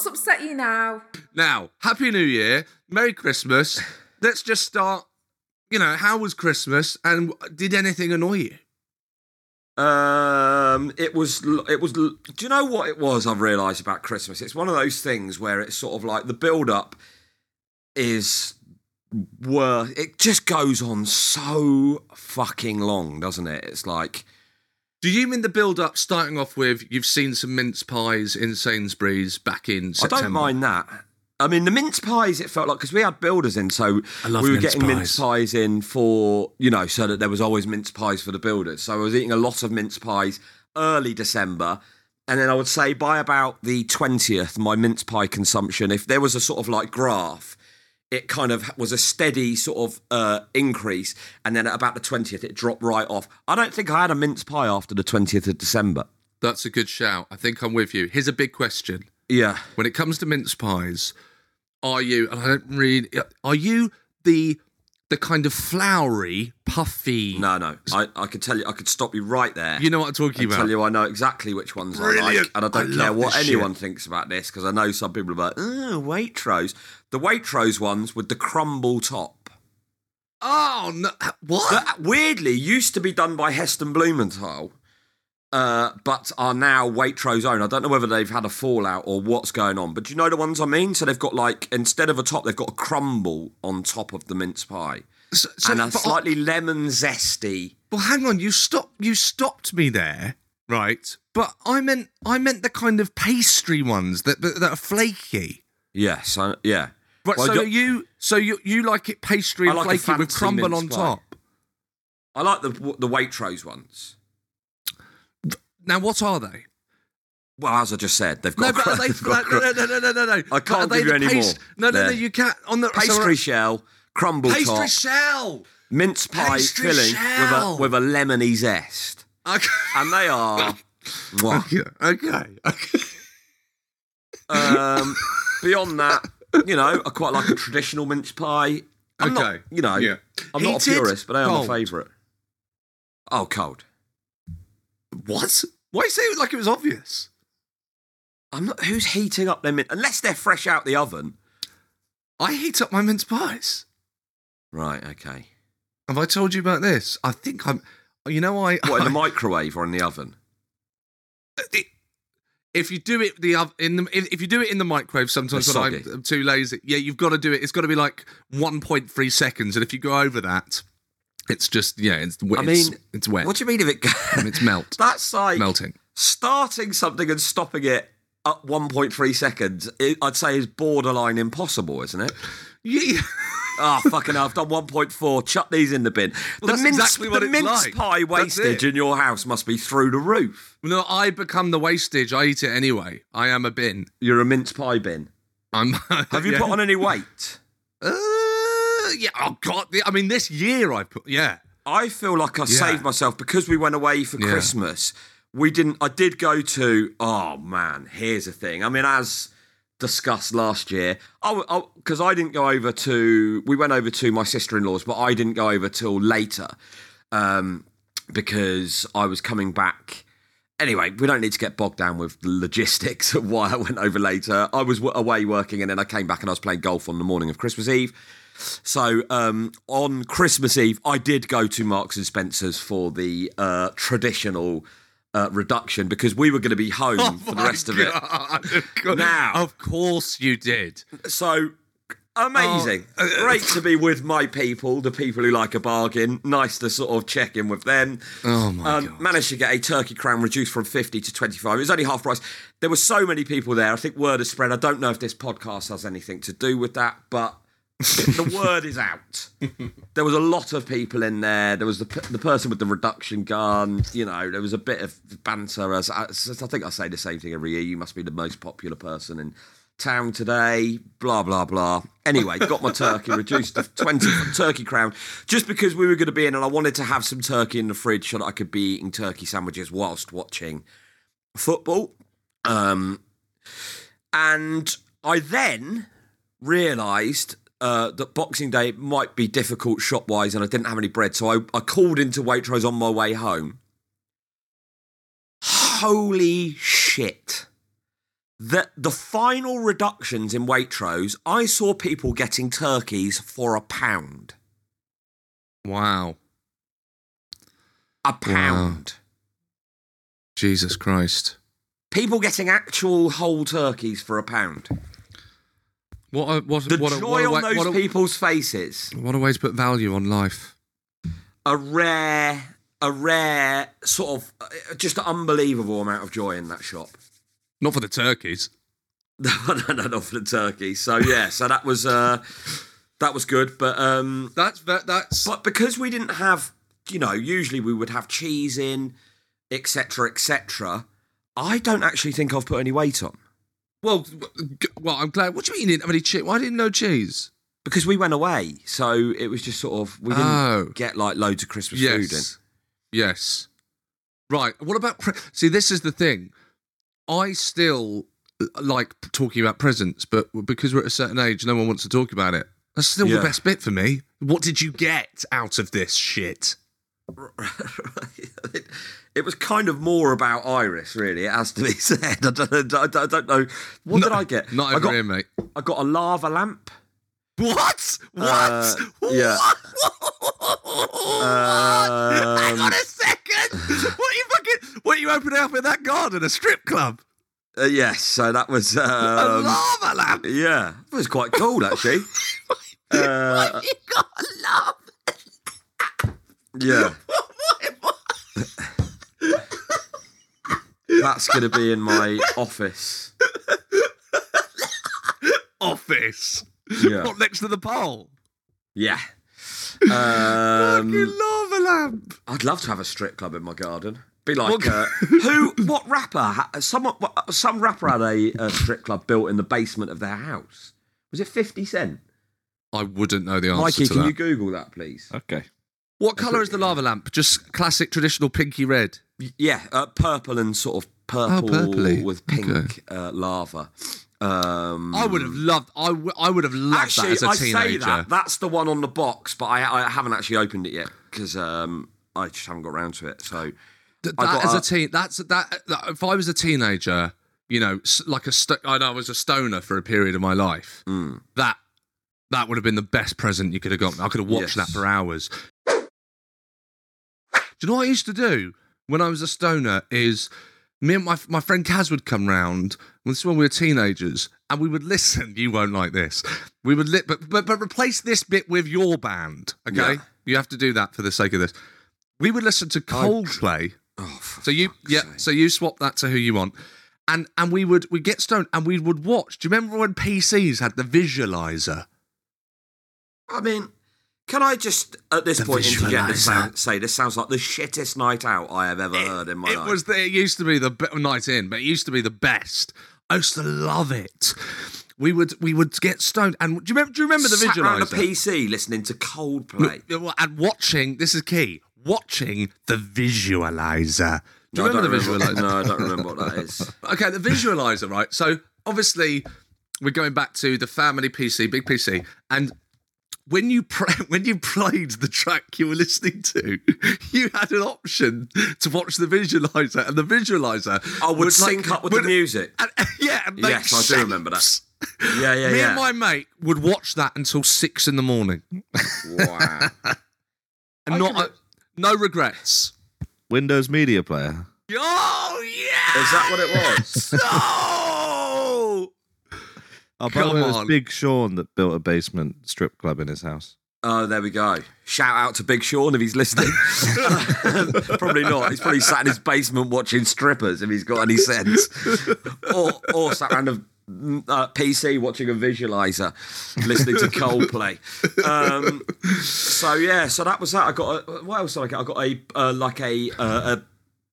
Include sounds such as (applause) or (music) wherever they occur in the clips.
What's upset you now? Now, Happy New Year, Merry Christmas. (sighs) Let's just start. You know, how was Christmas, and did anything annoy you? Um, it was, it was. Do you know what it was? I've realised about Christmas. It's one of those things where it's sort of like the build-up is worth. It just goes on so fucking long, doesn't it? It's like. Do you mean the build-up starting off with you've seen some mince pies in Sainsbury's back in September? I don't mind that. I mean, the mince pies, it felt like, because we had builders in, so we were mince getting mince pies. pies in for, you know, so that there was always mince pies for the builders. So I was eating a lot of mince pies early December. And then I would say by about the 20th, my mince pie consumption, if there was a sort of like graph, it kind of was a steady sort of uh, increase. And then at about the 20th, it dropped right off. I don't think I had a mince pie after the 20th of December. That's a good shout. I think I'm with you. Here's a big question. Yeah. When it comes to mince pies, are you? And I don't really. Are you the the kind of floury, puffy? No, no. I, I could tell you, I could stop you right there. You know what I'm talking about. tell you I know exactly which ones I like, and I don't I care what anyone shit. thinks about this because I know some people are like, oh, Waitrose. The Waitrose ones with the crumble top. Oh no! What? That weirdly used to be done by Heston Blumenthal, uh, but are now Waitrose own. I don't know whether they've had a fallout or what's going on, but do you know the ones I mean? So they've got like instead of a top, they've got a crumble on top of the mince pie, So- so- and a but I- slightly lemon zesty. Well, hang on. You stopped. You stopped me there, right? But I meant I meant the kind of pastry ones that that, that are flaky. Yes, I, yeah. Right. Well, so you so you you like it pastry I and like flaky with crumble on pie. top. I like the the Waitrose ones. Now, what are they? Well, as I just said, they've No, got. but are they, (laughs) they've no, got no, no, no, no, no, no, no. I can't give you any more. No, no, no. You can't on the pastry so- shell, crumble pastry top, shell. mince pie Pastry filling shell. with a with a lemony zest, Okay. and they are. (laughs) Mwah. Okay. Okay. okay. um, beyond that, you know, I quite like a traditional mince pie. I'm not, Okay. you know, Yeah. I'm not a purist, but they are cold. my favourite. Oh, cold. What? Why say it like it was obvious? I'm not. Who's heating up their min unless they're fresh out the oven? I heat up my mince pies. Right. Okay. Have I told you about this? I think I'm. You know, I. What in the I- microwave or in the oven? it- if you do it the in the if, if you do it in the microwave, sometimes. I'm too lazy. Yeah, you've got to do it. It's got to be like 1.3 seconds, and if you go over that, it's just yeah, it's wet. I it's, mean, it's wet. What do you mean if it? (laughs) It's melt. That's like Melting. starting something and stopping it at 1.3 seconds. It, I'd say is borderline impossible, isn't it? (laughs) Yeah. Ah, fucking hell, I've done 1.4. Chuck these in the bin. Well, the that's mince, exactly what the mince like. pie wastage in your house must be through the roof. No, I become the wastage. I eat it anyway. I am a bin. You're a mince pie bin. I'm. (laughs) Have you yeah. put on any weight? Uh, yeah. Oh God. the- I mean, this year I put. Yeah. I feel like I Yeah. saved myself because we went away for Yeah. Christmas. We didn't. I did go to. Oh man, here's the thing. I mean, as discussed last year, I because I, didn't go over to. We went over to my sister in law's, but I didn't go over till later um, because I was coming back. Anyway, we don't need to get bogged down with the logistics (laughs) of why I went over later. I was away working, and then I came back and I was playing golf on the morning of Christmas Eve. So um, on Christmas Eve, I did go to Marks and Spencers for the uh, traditional uh, reduction because we were going to be home (laughs) for the Oh rest of it. God, of course- Now- of course you did. So amazing. Oh, uh, Great to be with my people, the people who like a bargain. Nice to sort of check in with them. Oh my Um, managed to get a turkey crown reduced from 50 to 25. It was only half price. There were so many people there. I think word has spread. I don't know if this podcast has anything to do with that, but (laughs) the word is out. There was a lot of people in there. There was the, the person with the reduction gun. You know, there was a bit of banter. As, as I think I say the same thing every year. You must be the most popular person in town today. Blah blah blah. Anyway, got my turkey reduced to twenty turkey crown just because we were going to be in, and I wanted to have some turkey in the fridge so that I could be eating turkey sandwiches whilst watching football. Um, and I then realised uh, that Boxing Day might be difficult shop wise, and I didn't have any bread, so I, I called into Waitrose on my way home. Holy shit! The the final reductions in Waitrose, I saw people getting turkeys for a pound. Wow. A pound. Jesus Christ. People getting actual whole turkeys for a pound. What a, what, The what a, joy on way- those people's faces. What a way to put value on life. a rare, a rare sort of uh, just an unbelievable amount of joy in that shop. Not for the turkeys. (laughs) no, no, no, not for the turkeys. So yeah, so that was uh, that was good. But um, That's that, that's but because we didn't have, you know, usually we would have cheese in, etc., etc. I don't actually think I've put any weight on well. Well, I'm glad. What do you mean you didn't have any cheese? Why didn't no cheese? because we went away. So it was just sort of we didn't Oh. get like loads of Christmas food in. Yes. Yes. Right. What about pre- see? This is the thing. I still uh, like talking about presents, but because we're at a certain age, no one wants to talk about it. That's still Yeah. the best bit for me. What did you get out of this shit? (laughs) it, was kind of more about Iris, really. It has to be said. I don't, I don't, I don't know. What did I get? Not I got, here, mate. I got a lava lamp. What? What? Uh, yeah. (laughs) Hang Um, on a second. what are you fucking? What are you opening up in that garden? A strip club? Uh, yes, so that was. (laughs) a Um, lava lamp? yeah, it was quite cool actually. (laughs) Uh, you got a lava? yeah, that's going to be in my office. Office. Yeah, What next to the pole? yeah. Um, Fucking lava lamp. I'd love to have a strip club in my garden. Be like uh, (laughs) who? What rapper? ha- Someone, what- some rapper had a, a strip club built in the basement of their house. Was it Fifty Cent? I wouldn't know the answer Mikey, to can that. you Google that, please? Okay. What colour is the lava lamp? Just classic traditional pinky red. Yeah, uh, purple and sort of purple purpley. with pink uh, lava. Um, I would have loved. I, w- I would have loved actually. that as a I teenager. say that that's the one on the box, but I, I haven't actually opened it yet because um, I just haven't got around to it. So Th- that got as a a- teen, that's that, that. If I was a teenager, you know, like a sto- I know I was a stoner for a period of my life. mm, That that would have been the best present you could have got. I could have watched Yes. that for hours. Do you know what I used to do when I was a stoner? Is me and my my friend Kaz would come round. This is when we were teenagers, and we would listen. (laughs) You won't like this. We would li- but but but replace this bit with your band. Okay, Yeah. you have to do that for the sake of this. We would listen to Coldplay. oh, So you, yeah. sake. So you swap that to who you want, and and we would we would get stoned and we would watch. Do you remember when PCs had the visualizer? I mean, can I just at this The point interject and visualizer. sound, say this sounds like the shittest night out I have ever heard in my it life. was the, it used to be the be- night in, but it used to be the best. I used to love it. we would we would get stoned. And do you remember? Do you remember the Sat around a? PC listening to Coldplay. and watching. This is key. Watching the visualizer. Do you No, remember the don't visualizer? No, I don't remember what that is. (laughs) Okay, the visualizer, right? So obviously, we're going back to the family PC, big PC, and when you pre- (laughs) when you played the track you were listening to, you had an option to watch the visualizer, and the visualizer I would like- sync up with would- the music. (laughs) and- yeah, and make Yes, I do remember that. shapes. Yeah, yeah, (laughs) Me yeah. and my mate would watch that until six in the morning, Wow. and not uh, no regrets. Windows Media Player. Oh yeah! Is that what it was? No! Oh, by the Come way, it was on. Big Sean that built a basement strip club in his house. Oh, there we go. Shout out to Big Sean if he's listening. (laughs) probably not. He's probably sat in his basement watching strippers if he's got any sense. or, or sat around a uh, PC watching a visualizer, listening to Coldplay. Um, so yeah, so that was that. I got a, what else did I get? I got a uh, like a, uh, a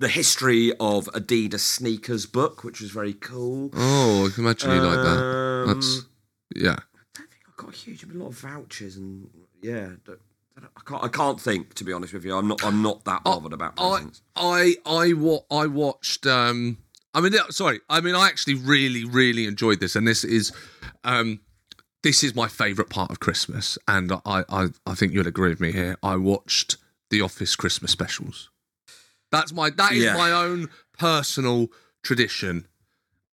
the history of Adidas sneakers book, which was very cool. Oh, I can imagine you like that. Um, That's yeah. I've got a huge, a lot of vouchers and yeah. don't- I can't. I can't think to be honest with you. I'm not. I'm not that bothered about I presents. I I wa- I watched. Um, I mean, sorry. I mean, I actually really really enjoyed this, and this is, um, this is my favourite part of Christmas, and I I I think you'll agree with me here. I watched the Office Christmas specials. That's my that is Yeah. my own personal tradition,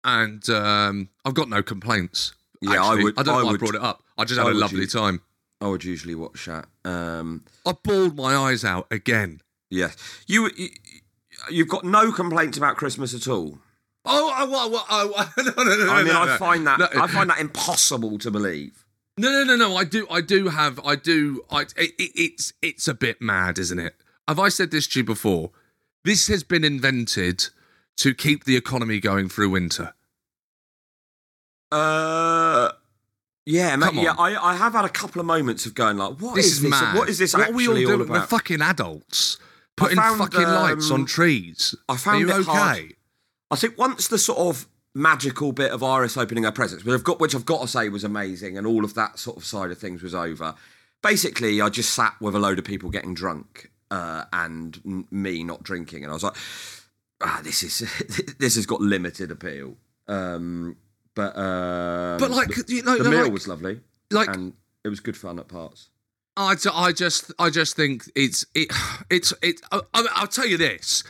and um, I've got no complaints. Yeah, I would- I don't know I why I brought it up. I just had a lovely time. I would usually watch that. Um, I bawled my eyes out again. yes, you, you. You've got no complaints about Christmas at all. Oh, I, I, I, (laughs) I, no, no, no, I mean, no, I no. find that No. I find that impossible to believe. No, no, no, no. I do, I do have, I do. I, it, it, it's, it's a bit mad, isn't it? Have I said this to you before? This has been invented to keep the economy going through winter. Uh, yeah, mate, yeah. I, I have had a couple of moments of going like, what This is is, this? What is this What are we all actually all, doing? We're about? fucking adults putting found, fucking lights um, on trees. I found are you it okay? hard. I think once the sort of magical bit of Iris opening her presents, which I've got, which I've got to say was amazing, and all of that sort of side of things was over. Basically, I just sat with a load of people getting drunk uh, and m- me not drinking, and I was like, ah, this is (laughs) this has got limited appeal. Um, but um, But like, you know, the meal like, was lovely, like and it was good fun at parts. I, I just I just think it's it it's it. I, I- I'll tell you this,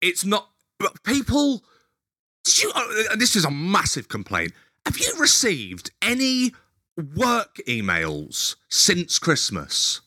it's not. But people, did you, uh, this is a massive complaint. Have you received any work emails since Christmas?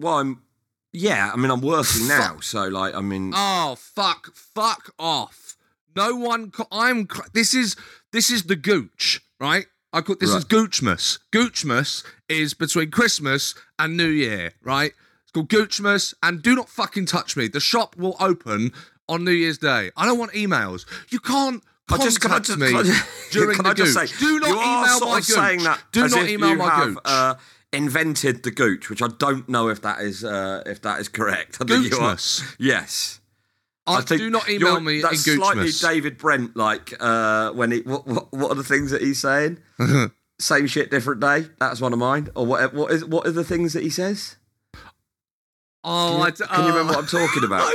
Well, I'm yeah. I mean, I'm working now, so like, I mean, Oh fuck! Fuck off! No one. Co- I'm. This is this is the gooch, right? I call this is Right. Goochmas. Goochmas is between Christmas and New Year, right? It's called Goochmas, and do not fucking touch me. The shop will open on New Year's Day. I don't want emails. You can't. I just can I contact just, me can I during can the I just gooch. say do not email my gooch. that Do not email my have, gooch. Uh, invented the gooch, which I don't know if that is uh, if that is correct. I think you are-. Yes. I, think do not email me in That's slightly Goochmas. David Brent like uh, when he what, what what are the things that he's saying? (laughs) Same shit, different day. That's one of mine. Or what? What is what are the things that he says? Oh, Can you, I d- can you remember oh. what I'm talking about? (laughs)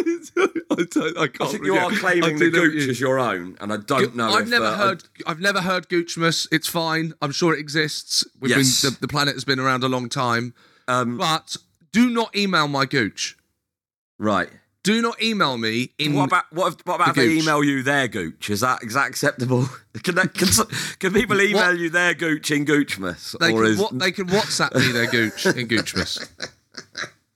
I don't, I. I can't. I think you are claiming the gooch you- as your own, and I don't know. I've if, never uh, I- heard. I've never heard Goochmas. It's fine. I'm sure it exists. We've Yes. been, the, the planet has been around a long time. um, But do not email my Gooch. right. Do not email me in. What about what, if, what about if they email you their gooch? Is that is that acceptable? (laughs) Can, that, can, can people email What? you their gooch in Goochmas? they or can, is what, they can WhatsApp me their Gooch in Goochmas. (laughs)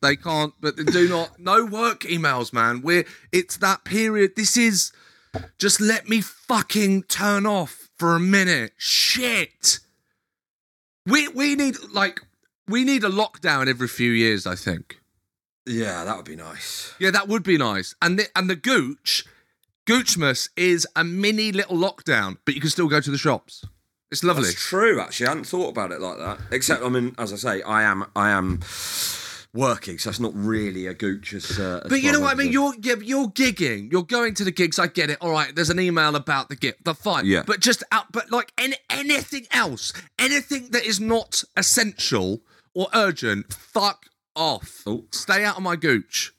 They can't, but they do not. No work emails, man. We're it's that period. This is just let me fucking turn off for a minute. Shit. We we need like we need a lockdown every few years. I think. yeah, that would be nice. Yeah, that would be nice. And the, and the Gooch, Goochmas is a mini little lockdown, but you can still go to the shops. It's lovely. That's true. Actually, I hadn't thought about it like that. Except, I mean, as I say, I am I am working, so it's not really a gooch as. Uh, as But you know what I mean? You're yeah, you're gigging. You're going to the gigs. I get it. All right. There's an email about the gig. The fine. Yeah. But just out. But like any, anything else, anything that is not essential or urgent, fuck off. Oh. Stay out of my gooch.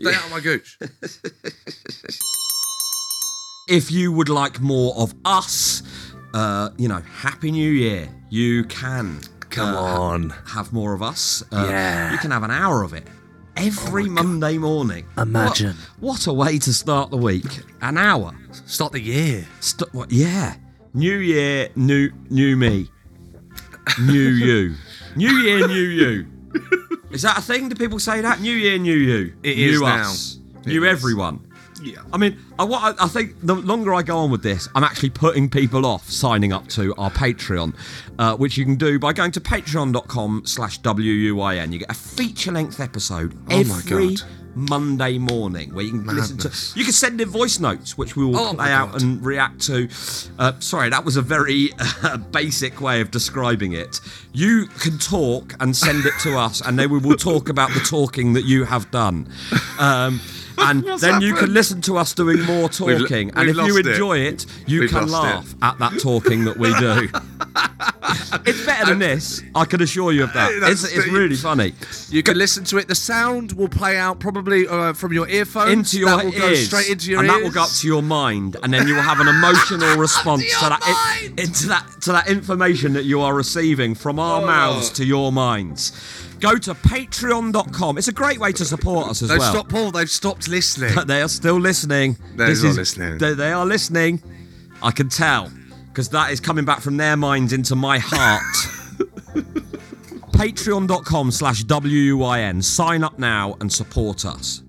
Stay out of my gooch. (laughs) if you would like more of us, uh, you know, Happy New Year. You can Come uh, on. have more of us. Uh, Yeah. You can have an hour of it every Monday morning. Imagine. What, what a way to start the week. An hour. Start the year. St- what, yeah. New year, new new me. New (laughs) you. New year, new you. Is that a thing? Do people say that? New year, new you. It new is now. us. It new is. everyone. Yeah. I mean, I, what I, I think the longer I go on with this, I'm actually putting people off signing up to our Patreon, uh, which you can do by going to patreon.com slash WUYN. You get a feature-length episode Oh my every God. Monday morning where you can listen to... You can send in voice notes, which we will Oh play out and react to. Uh, sorry, that was a very (laughs) uh, basic way of describing it. You can talk and send it to (laughs) us, and then we will talk about the talking that you have done. Um, (laughs) and What's then you can listen to us doing more (laughs) We've- talking. and we've if you lost it. enjoy it, you We've can laugh at that talking that we do. (laughs) it's better than this, I can assure you of that. It's, it's really funny. You can listen to it. The sound will play out probably uh, from your earphones. into your that will ears, go straight into your and ears. that will go up to your mind, and then you will have an emotional (laughs) response to that mind! into that to that information that you are receiving from our Oh. mouths to your minds. Go to Patreon.com. It's a great way to support us as They've well. stopped, Paul. They've stopped listening. But (laughs) they are still listening. They're This not is- listening. They, they are listening. I can tell because that is coming back from their minds into my heart. (laughs) Patreon.com slash WUYN. Sign up now and support us.